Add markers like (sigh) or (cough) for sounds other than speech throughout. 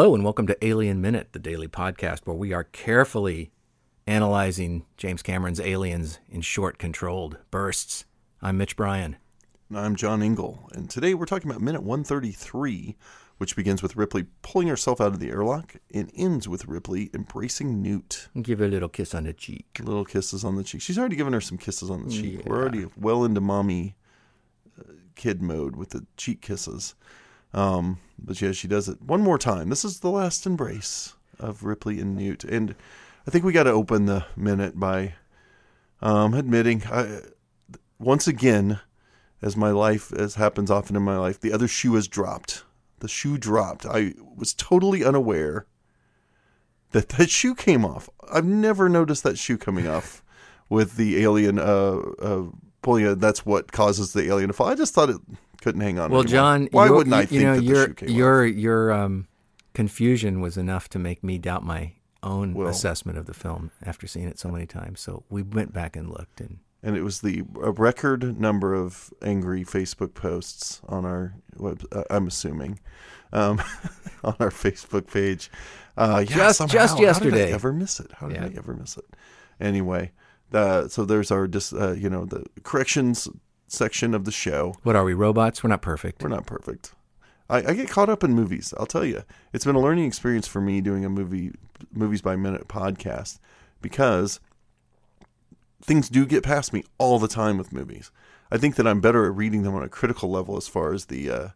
Hello, and welcome to Alien Minute, the daily podcast where we are carefully analyzing James Cameron's aliens in short, controlled bursts. I'm Mitch Bryan. I'm John Ingle, and today we're talking about minute 133, which begins with Ripley pulling herself out of the airlock and ends with Ripley embracing Newt. Give her a little kiss on the cheek. Little kisses on the cheek. She's already given her some kisses on the cheek. Yeah. We're already well into mommy uh, kid mode with the cheek kisses. Um, but yeah, she does it one more time. This is the last embrace of Ripley and Newt, and I think we got to open the minute by um, admitting, I, once again, as my life as happens often in my life, the other shoe has dropped. The shoe dropped. I was totally unaware that that shoe came off. I've never noticed that shoe coming off with the alien uh, uh, pulling. That's what causes the alien to fall. I just thought it couldn't hang on. Well, anymore. John, why wouldn't I you think know that the your shoe came your off? your um, confusion was enough to make me doubt my own Well- assessment of the film after seeing it so many times. So we went back and looked, and And it was the a record number of angry Facebook posts on our web. Uh, I'm assuming um, (laughs) on our Facebook page. Uh, yeah, Just- somehow, just How did yesterday. I ever miss it? How did Yeah. I ever miss it? Anyway, uh, so there's our dis, uh, you know the corrections section of the show. what are we robots? We're not perfect. We're not perfect. I, I get caught up in movies. I'll tell you, it's been a learning experience for me doing a movie movies by minute podcast because things do get past me all the time with movies. I think that I'm better at reading them on a critical level as far as the uh,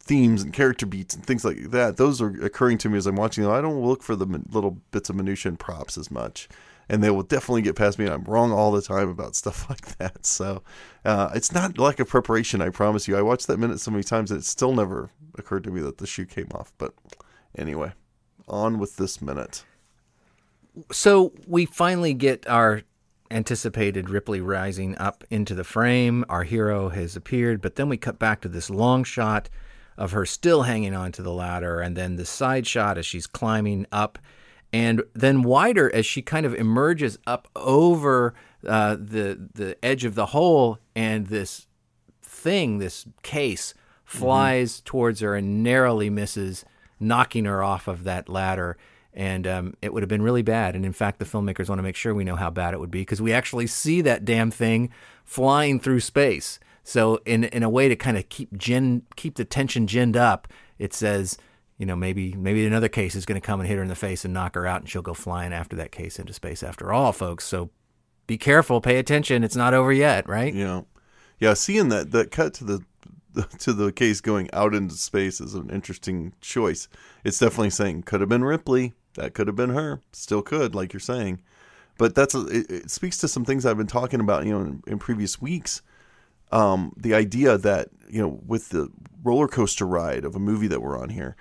themes and character beats and things like that. Those are occurring to me as I'm watching them. I don't look for the min- little bits of minutia and props as much. And they will definitely get past me, and I'm wrong all the time about (laughs) stuff like that. So uh, it's not lack of preparation, I promise you. I watched that minute so many times, and it still never occurred to me that the shoe came off. But anyway, on with this minute. So we finally get our anticipated Ripley rising up into the frame. Our hero has appeared, but then we cut back to this long shot of her still hanging onto the ladder, and then the side shot as she's climbing up, and then wider as she kind of emerges up over uh, the the edge of the hole, and this thing, this case, flies towards her and narrowly misses, knocking her off of that ladder. And um, it would have been really bad. And in fact, the filmmakers want to make sure we know how bad it would be because we actually see that damn thing flying through space. So in in a way to kind of keep gin keep the tension ginned up, it says, you know, maybe maybe another case is going to come and hit her in the face and knock her out, and she'll go flying after that case into space. After all, folks, so be careful, pay attention. It's not over yet, right? Know, yeah, seeing that that cut to the (laughs) to the case going out into space is an interesting choice. It's definitely saying could have been Ripley, that could have been her, still could, like you're saying. But that's a, it, it speaks to some things I've been talking about, you know, in, in previous weeks. Um, the idea that you know, with the roller coaster ride of a movie that we're on here,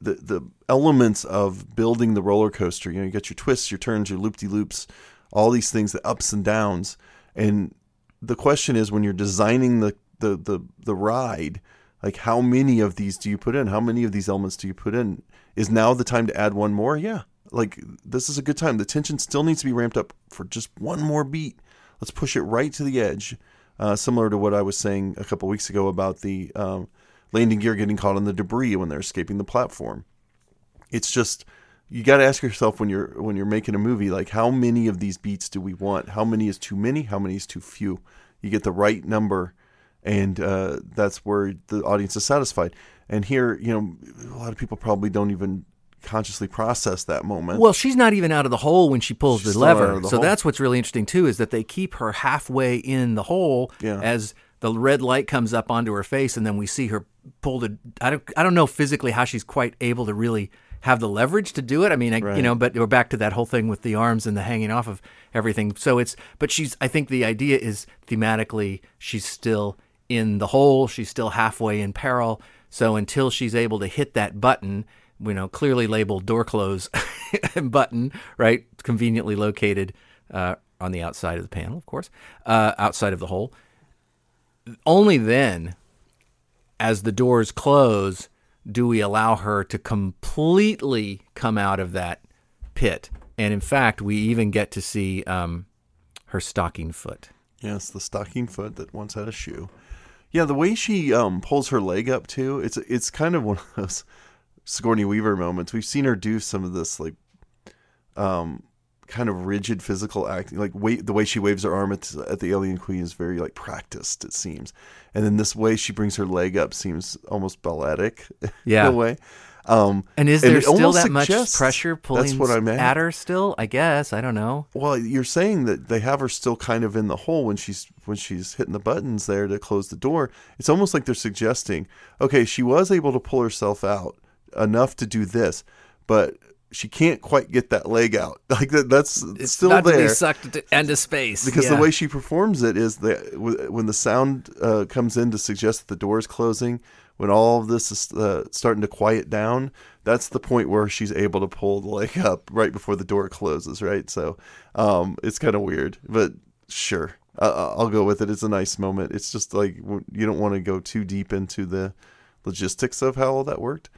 the the elements of building the roller coaster, you know, you got your twists, your turns, your loop de loops, all these things, the ups and downs, and the question is when you're designing the, the the the ride like how many of these do you put in? How many of these elements do you put in? Is now the time to add one more? Yeah. Like this is a good time. The tension still needs to be ramped up for just one more beat. Let's push it right to the edge uh, similar to what i was saying a couple weeks ago about the um, landing gear getting caught on the debris when they're escaping the platform it's just you got to ask yourself when you're when you're making a movie like how many of these beats do we want how many is too many how many is too few you get the right number and uh, that's where the audience is satisfied and here you know a lot of people probably don't even consciously process that moment Well, she's not even out of the hole when she pulls She's the still not out lever. the so hole. that's what's really interesting too is that they keep her halfway in the hole Yeah. as the red light comes up onto her face, and then we see her pull the. I don't. I don't know physically how she's quite able to really have the leverage to do it. I mean, I, you know, but we're back to that whole thing with the arms and the hanging off of everything. So it's, but she's, I think the idea is thematically, she's still in the hole. She's still halfway in peril. So until she's able to hit that button, you know, clearly labeled door close (laughs) button, right? Conveniently located uh, on the outside of the panel, of course, uh, outside of the hole. Only then, as the doors close, do we allow her to completely come out of that pit. And in fact, we even get to see um, her stocking foot. Yes, the stocking foot that once had a shoe. Yeah, the way she um, pulls her leg up too, it's it's kind of (laughs) one of those Sigourney Weaver moments. We've seen her do some of this like um kind of rigid physical acting like wait the way she waves her arm at, at the alien queen is very like practiced it seems and then this way she brings her leg up seems almost balletic Yeah. (laughs) in a way um And is And there it still that much pressure that's pulling what I meant. at her still? I guess. I don't know. Well, you're saying that they have her still kind of in the hole when she's when she's hitting the buttons there to close the door. It's almost like they're suggesting, okay, she was able to pull herself out enough to do this, but she can't quite get that leg out. (laughs) Like that, that's It's still there be sucked to- into space. because Yeah. the way she performs it is that when the sound uh, comes in to suggest that the door is closing, when all of this is uh, starting to quiet down, that's the point where she's able to pull the leg (laughs) up right before the door closes. Right, so um, it's kind of weird, but sure, uh, I'll go with it. It's a nice moment. It's just like you don't want to go too deep into the logistics of how all that worked,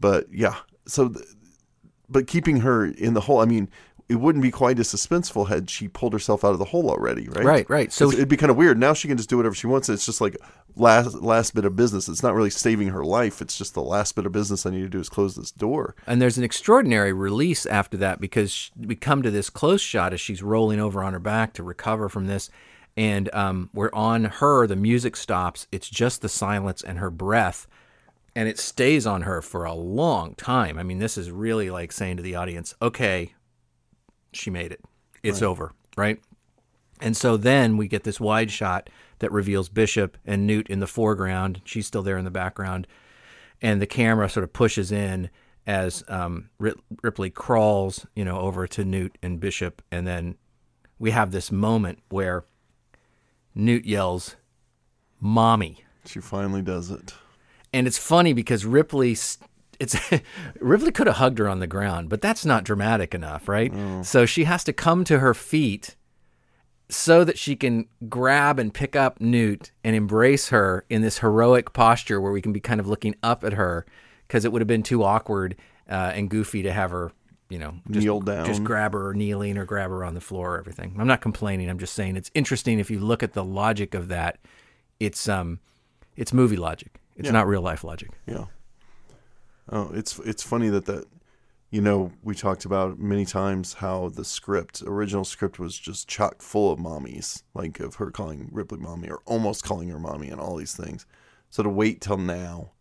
but yeah. So, th- but keeping her in the hole, I mean. It wouldn't be quite as suspenseful had she pulled herself out of the hole already, right? Right, right. So It's- it'd be kind of weird. Now she can just do whatever she wants. It's just like last last bit of business. It's not really saving her life. It's just the last bit of business I need to do is close this door. And there's an extraordinary release after that because we come to this close shot as she's rolling over on her back to recover from this. And um, we're on her, the music stops. It's just the silence and her breath. And it stays on her for a long time. I mean, this is really like saying to the audience, okay, she made it. It's over, right? And so then we get this wide shot that reveals Bishop and Newt in the foreground. She's still there in the background. And the camera sort of pushes in as um, Ripley crawls, you know, over to Newt and Bishop. And then we have this moment where Newt yells, Mommy. She finally does it. And it's funny because Ripley, it's (laughs) Ripley could have hugged her on the ground, but that's not dramatic enough, right? So she has to come to her feet so that she can grab and pick up Newt and embrace her in this heroic posture where we can be kind of looking up at her because it would have been too awkward uh, and goofy to have her, you know, just, Kneel down. just grab her kneeling or grab her on the floor or everything. I'm not complaining. I'm just saying it's interesting if you look at the logic of that. It's um, it's movie logic. It's not real life logic. Yeah. Oh, it's it's funny that that you know we talked about many times how the script original script was just chock full of mommies like of her calling Ripley mommy or almost calling her mommy and all these things. So to wait till now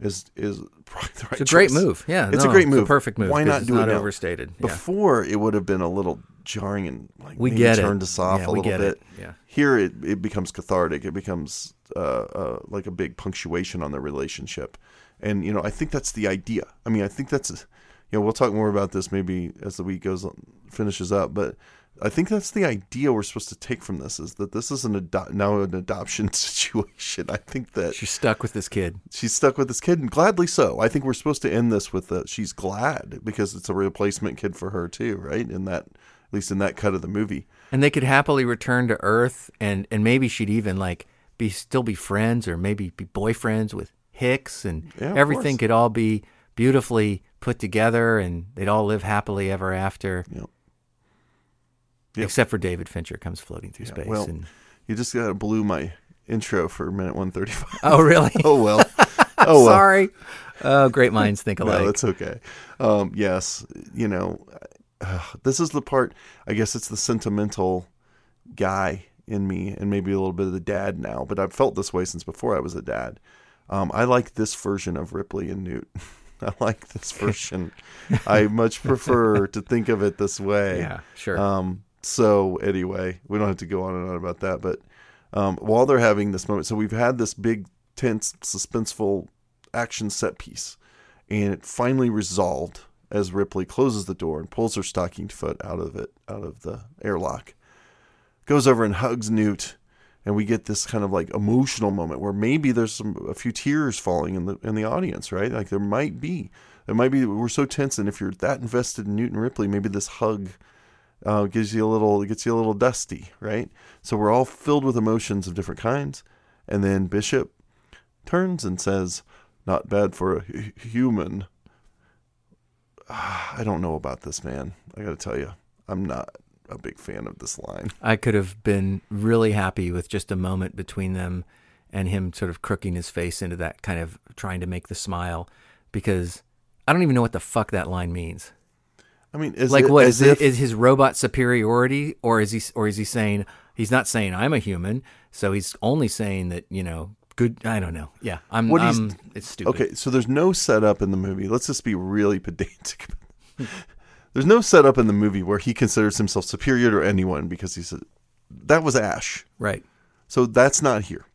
is is (laughs) probably the right It's a great move. Yeah, it's no, a great move. perfect move. Why not do not it now? overstated? Yeah. Before it would have been a little jarring and like We get it. turned us off Yeah, a we little get bit. it. Yeah. Here it it becomes cathartic. It becomes uh, uh, like a big punctuation on the relationship, and you know I think that's the idea. I mean I think that's you know we'll talk more about this maybe as the week goes on, finishes up, but. I think that's the idea we're supposed to take from this is that this is an ado- now an adoption (laughs) situation. I think that She's stuck with this kid. she's stuck with this kid, and gladly so. I think we're supposed to end this with that she's glad because it's a replacement kid for her too, right? In that, at least in that cut of the movie. and they could happily return to Earth, and and maybe she'd even like be still be friends, or maybe be boyfriends with Hicks, and Yeah, everything course. could all be beautifully put together, and they'd all live happily ever after. Yep. Yep. Except for David Fincher comes floating through space. well, and, You just got to blew my intro for minute one thirty five. oh, really? (laughs) oh well. (laughs) Oh well. Sorry. Oh, great minds think (laughs) alike. No, that's okay. Um, yes, you know, uh, this is the part. I guess it's the sentimental guy in me, and maybe a little bit of the dad now. But I've felt this way since before I was a dad. Um, I like this version of Ripley and Newt. (laughs) I like this (laughs) version. I much prefer to think of it this way. yeah, sure. Um, so anyway, we don't have to go on and on about that. But um, while they're having this moment, so we've had this big, tense, suspenseful action set piece, and it finally resolved. As Ripley closes the door and pulls her stocking foot out of it, out of the airlock. Goes over and hugs Newt, and we get this kind of like emotional moment where maybe there's some a few tears falling in the in the audience, right? Like there might be, it might be. We're so tense, and if you're that invested in Newt and Ripley, maybe this hug uh, gives you a little, gets you a little dusty, right? So we're all filled with emotions of different kinds, and then Bishop turns and says, "Not bad for a h- human." I don't know about this man. I got to tell you, I'm not a big fan of this line. I could have been really happy with just a moment between them and him sort of crooking his face into that kind of trying to make the smile because I don't even know what the fuck that line means. I mean, is Like it, what is it if- is his robot superiority or is he or is he saying he's not saying I'm a human, so he's only saying that, you know, good I don't know. Yeah. I'm, What I'm it's stupid. Okay, so there's no setup in the movie. Let's just be really (laughs) pedantic. there's no setup in the movie where he considers himself superior to anyone because he said that was Ash. Right. So that's not here.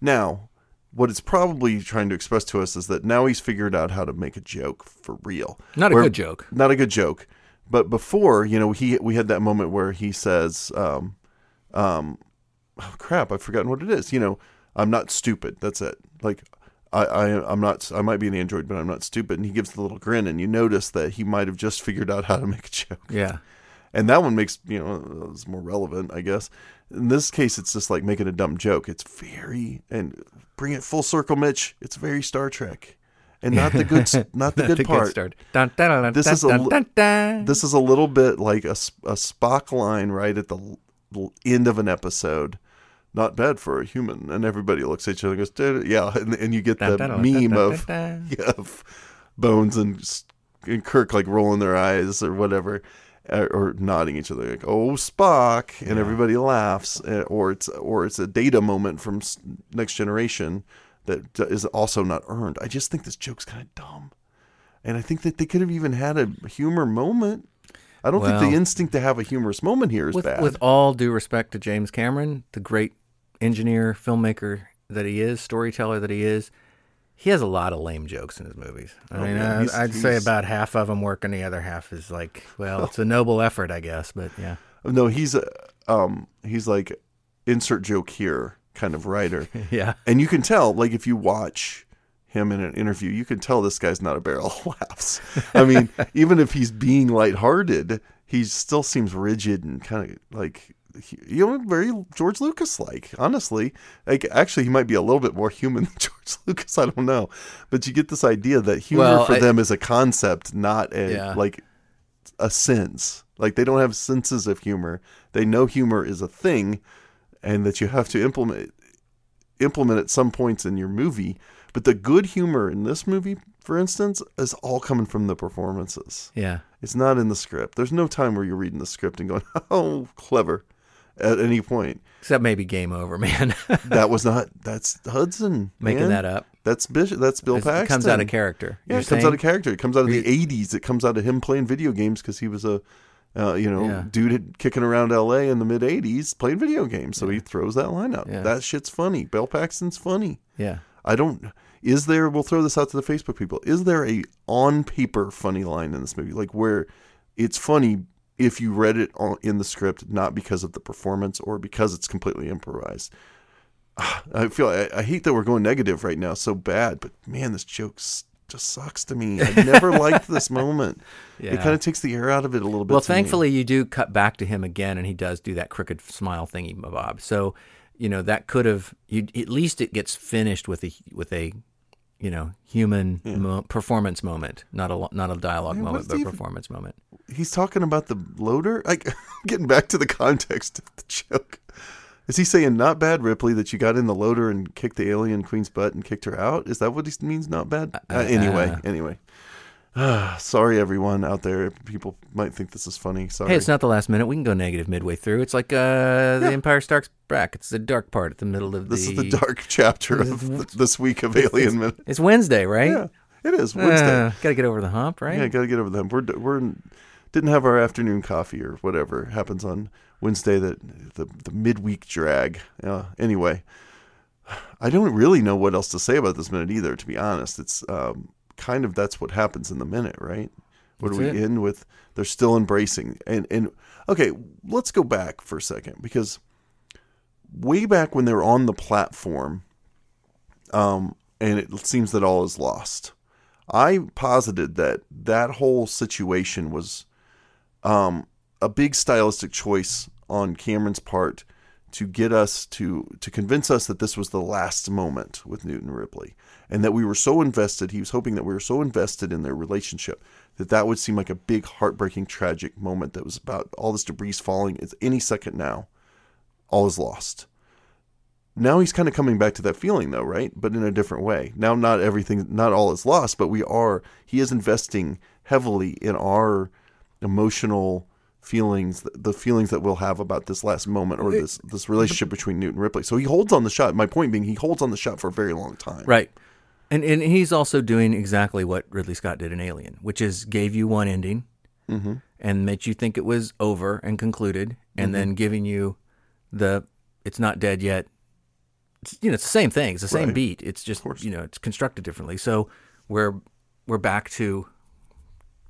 Now, what it's probably trying to express to us is that now he's figured out how to make a joke for real. Not a Where- good joke. Not a good joke. But before, you know, he we had that moment where he says, um, um, oh, crap, I've forgotten what it is. You know, I'm not stupid. That's it. Like, I, I, I'm not. I might be an android, but I'm not stupid. And he gives the little grin, and you notice that he might have just figured out how to make a joke. Yeah. And that one makes you know it's more relevant, I guess. In this case, it's just like making a dumb joke. It's very and bring it full circle, Mitch. It's very Star Trek, and not the good, (laughs) not the good part. start. Dun, dun, dun, This is a. This is a little bit like a, a Spock line right at the end of an episode. Not bad for a human, and everybody looks at each other and goes, "Yeah," (laughs) and, and you get the Dun, dun, dun, meme of (laughs) yeah, of Bones and, and Kirk like rolling their eyes or whatever, uh, or nodding each other like "Oh Spock," and everybody laughs, uh, or it's or it's a data moment from Next Generation that is also not earned. I just think this joke's kind of dumb, and I think that they could have even had a humor moment. I don't think the instinct to have a humorous moment here is with, bad. with all due respect to James Cameron, the great engineer, filmmaker that he is, storyteller that he is, he has a lot of lame jokes in his movies. I Oh, mean, man, he's- I'd say about half of them work, and the other half is like, well, it's a (laughs) noble effort, I guess. But yeah, no, he's a um, he's like insert joke here kind of writer. (laughs) yeah, And you can tell, like, if you watch him in an interview, you can tell this guy's not a barrel of laughs. I mean, (laughs) even if he's being lighthearted, he still seems rigid and kind of like, you know, very George Lucas like, honestly. Like, actually, he might be a little bit more human (laughs) than George Lucas. I don't know. But you get this idea that humor Well, for I- them is a concept, not a, Yeah. like, a sense. Like, they don't have senses of humor. They know humor is a thing and that you have to implement implement at some points in your movie. But the good humor in this movie, for instance, is all coming from the performances. yeah. It's not in the script. There's no time where you're reading the script and going, (laughs) "Oh, clever," at any point. Except maybe Game Over, (laughs) man. That was not. That's Hudson Making man. that up. That's Bishop. That's Bill It comes out of character. Yeah, it comes out of character. It comes out of the '80s. It comes out of him playing video games because he was a, uh, you know, Yeah. dude had, kicking around L.A. in the mid '80s playing video games. So he throws that line out. Yeah. That shit's funny. Bill Paxton's funny. Yeah. I don't. Is there? We'll throw this out to the Facebook people. Is there a on paper funny line in this movie, like where it's funny if you read it on, in the script, not because of the performance or because it's completely improvised? (sighs) I feel I, I hate that we're going negative right now so bad, but man, this joke just sucks to me. I never liked this (laughs) moment. It kind of takes the air out of it a little bit. Well, to me. thankfully, you do cut back to him again, and he does do that crooked smile thingy, Bob. So, you know, that could have you at least it gets finished with a with a, you know, human mo- performance moment, not a not a dialogue what moment, but even- performance moment. he's talking about the loader. Like (laughs) getting back to the context of the joke. Is he saying not bad, Ripley, that you got in the loader and kicked the alien queen's butt and kicked her out? Is that what he means? Not bad. Uh, anyway, anyway. Sorry, everyone out there. People might think this is funny. Sorry. Hey, it's not the last minute. We can go negative midway through. It's like uh, the Empire Strikes Back. It's the dark part at the middle of this the. is the dark chapter of this week of Alien Minute. It's Wednesday, right? Yeah, it is Wednesday. Uh, Got to get over the hump, right? Yeah, got to get over them. We're we're didn't have our afternoon coffee or whatever happens on Wednesday. That the the midweek drag. Uh, anyway, I don't really know what else to say about this minute either. To be honest, it's um, kind of that's what happens in the minute, right? What do we it. end with? They're still embracing. And and okay, let's go back for a second because way back when they were on the platform, um, and it seems that all is lost. I posited that that whole situation was um, a big stylistic choice on Cameron's part to get us to to convince us that this was the last moment with Newt and Ripley, and that we were so invested. He was hoping that we were so invested in their relationship that that would seem like a big, heartbreaking, tragic moment that was about all this debris falling. It's any second now, all is lost. Now he's kind of coming back to that feeling though, right? But in a different way. Now not everything not all is lost, but we are he is investing heavily in our emotional feelings, the feelings that we'll have about this last moment or this this relationship between Newt and Ripley. So he holds on the shot. My point being he holds on the shot for a very long time. Right. And and he's also doing exactly what Ridley Scott did in Alien, which is gave you one ending mm-hmm. and made you think it was over and concluded, and mm-hmm. then giving you the it's not dead yet. It's, you know, it's the same thing. It's the same Right. beat. It's just you know, it's constructed differently. So we're we're back to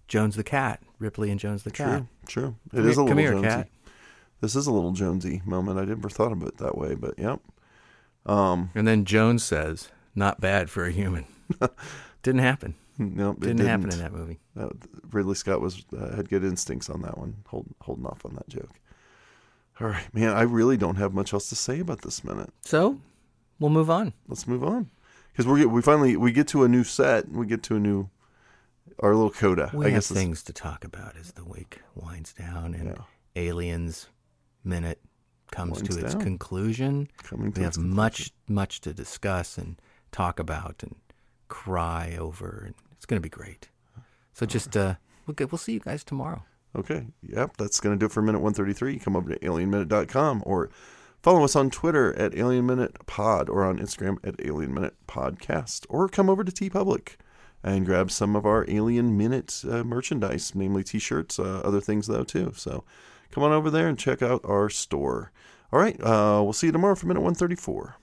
Jones the cat, Ripley and Jones the cat. True. It Come is a little here, Jonesy. cat. This is a little Jonesy moment. I never thought of it that way, but yep. Um, And then Jones says, "Not bad for a human." (laughs) Didn't happen. no, it Didn't, happen in that movie. Uh, Ridley Scott was uh, had good instincts on that one, holding holding off on that joke. All right, man. I really don't have much else to say about this minute. So we'll move on. Let's move on because we we finally we get to a new set. We get to a new our little coda. We I have guess it's- things to talk about as the week winds down and Yeah. Aliens minute comes Winds to its down. conclusion. coming to We its have much, much to discuss and talk about and cry over, and it's going to be great. So just uh, we'll get, we'll see you guys tomorrow. Okay. Yep. That's going to do it for minute 133. Come over to alienminute.com or follow us on Twitter at alienminutepod or on Instagram at alienminutepodcast or come over to TeePublic and grab some of our Alien Minute uh, merchandise, namely t shirts, uh, other things though, too. So come on over there and check out our store. All right. Uh, we'll see you tomorrow for minute 134.